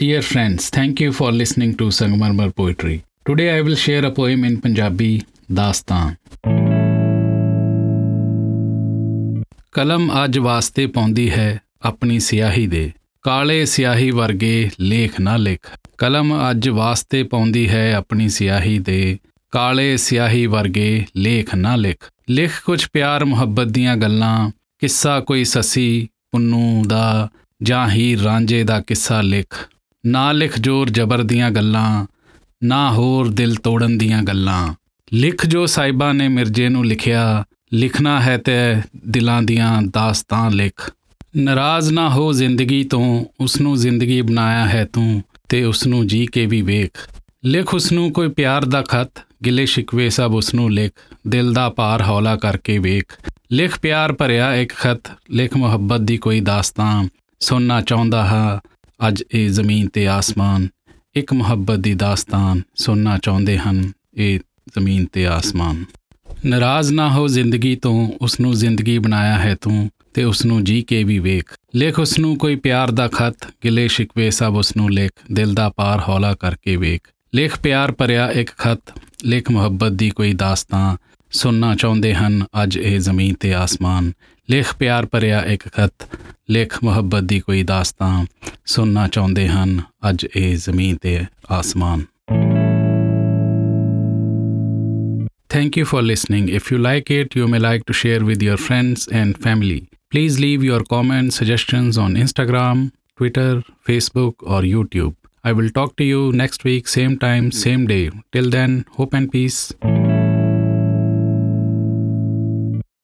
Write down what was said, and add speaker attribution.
Speaker 1: Dear friends, thank you for listening to Sangmarmar Poetry. Today I will share a poem in Punjabi, Dastan. ਕਲਮ ਅੱਜ ਵਾਸਤੇ ਪਾਉਂਦੀ ਹੈ ਆਪਣੀ ਸਿਆਹੀ ਦੇ ਕਾਲੇ ਸਿਆਹੀ ਵਰਗੇ ਲੇਖ ਨਾ ਲਿਖ ਕਲਮ ਅੱਜ ਵਾਸਤੇ ਪਾਉਂਦੀ ਹੈ ਆਪਣੀ ਸਿਆਹੀ ਦੇ ਕਾਲੇ ਸਿਆਹੀ ਵਰਗੇ ਲੇਖ ਨਾ ਲਿਖ ਲਿਖ ਕੁਝ ਪਿਆਰ ਮੁਹੱਬਤ ਦੀਆਂ ਗੱਲਾਂ ਕਿੱਸਾ ਕੋਈ ਸੱਸੀ ਪੁੰਨੂ ਦਾ ਜਾਂ ਹੀਰ ਰਾਂਝੇ ਦਾ ਕਿੱਸਾ ਲਿਖ ਨਾ ਲਿਖ ਜ਼ੋਰ ਜ਼ਬਰ ਦੀਆਂ ਗੱਲਾਂ, ਨਾ ਹੋਰ ਦਿਲ ਤੋੜਨ ਦੀਆਂ ਗੱਲਾਂ। ਲਿਖ ਜੋ ਸਾਹਿਬਾਂ ਨੇ ਮਿਰਜੇ ਨੂੰ ਲਿਖਿਆ, ਲਿਖਣਾ ਹੈ ਤੇ ਦਿਲਾਂ ਦੀਆਂ ਦਾਸਤਾਂ ਲਿਖ। ਨਾਰਾਜ਼ ਨਾ ਹੋ ਜ਼ਿੰਦਗੀ ਤੋਂ ਉਸ ਨੂੰ ਜ਼ਿੰਦਗੀ ਬਣਾਇਆ ਹੈ ਤੂੰ ਤੇ ਉਸ ਨੂੰ ਜੀ ਕੇ ਵੀ ਵੇਖ। ਲਿਖ ਉਸ ਨੂੰ ਕੋਈ ਪਿਆਰ ਦਾ ਖਤ, ਗਿਲੇ ਸ਼ਿਕਵੇ ਸਭ ਉਸ ਨੂੰ ਲਿਖ, ਦਿਲ ਦਾ ਭਾਰ ਹੌਲਾ ਕਰਕੇ ਵੇਖ। ਲਿਖ ਪਿਆਰ ਭਰਿਆ ਇੱਕ ਖਤ, ਲਿਖ ਮੁਹੱਬਤ ਦੀ ਕੋਈ ਦਾਸਤਾਂ ਸੁਣਨਾ ਚਾਹੁੰਦਾ ਹਾਂ ਅੱਜ ਇਹ ਜ਼ਮੀਨ ਤੇ ਆਸਮਾਨ, ਇੱਕ ਮੁਹੱਬਤ ਦੀ ਦਾਸਤਾਨ ਸੁਣਨਾ ਚਾਹੁੰਦੇ ਹਨ, ਇਹ ਜ਼ਮੀਨ ਤੇ ਆਸਮਾਨ। ਨਾਰਾਜ਼ ਨਾ ਹੋ ਜ਼ਿੰਦਗੀ ਤੋਂ ਉਸ ਨੂੰ ਜ਼ਿੰਦਗੀ ਬਣਾਇਆ ਹੈ ਤੂੰ ਤੇ ਉਸ ਨੂੰ ਜੀ ਕੇ ਵੀ ਵੇਖ। ਲਿਖ ਉਸ ਨੂੰ ਕੋਈ ਪਿਆਰ ਦਾ ਖਤ, ਗਿਲੇ ਸ਼ਿਕਵੇ ਸਭ ਉਸ ਨੂੰ ਲਿਖ, ਦਿਲ ਦਾ ਪਾਰ ਹੌਲਾ ਕਰਕੇ ਵੇਖ। ਲਿਖ ਪਿਆਰ ਭਰਿਆ ਇੱਕ ਖਤ, ਲਿਖ ਮੁਹੱਬਤ ਦੀ ਕੋਈ ਦਾਸਤਾਂ ਸੁਣਨਾ ਚਾਹੁੰਦੇ ਹਨ ਅੱਜ ਇਹ ਜ਼ਮੀਨ ਤੇ ਆਸਮਾਨ। ਲਿਖ ਪਿਆਰ ਭਰਿਆ ਇੱਕ ਖਤ ਲਿਖ ਮੁਹੱਬਤ ਦੀ ਕੋਈ ਦਾਸਤਾਂ ਸੁਣਨਾ ਚਾਹੁੰਦੇ ਹਨ ਅੱਜ ਇਹ ਜ਼ਮੀਨ ਤੇ ਆਸਮਾਨ Thank you for listening. If you like it, you may like to share with your friends and family. Please leave your comments, suggestions on Instagram, Twitter, Facebook, or YouTube. I will talk to you next week, same time, same day. Till then, hope and peace.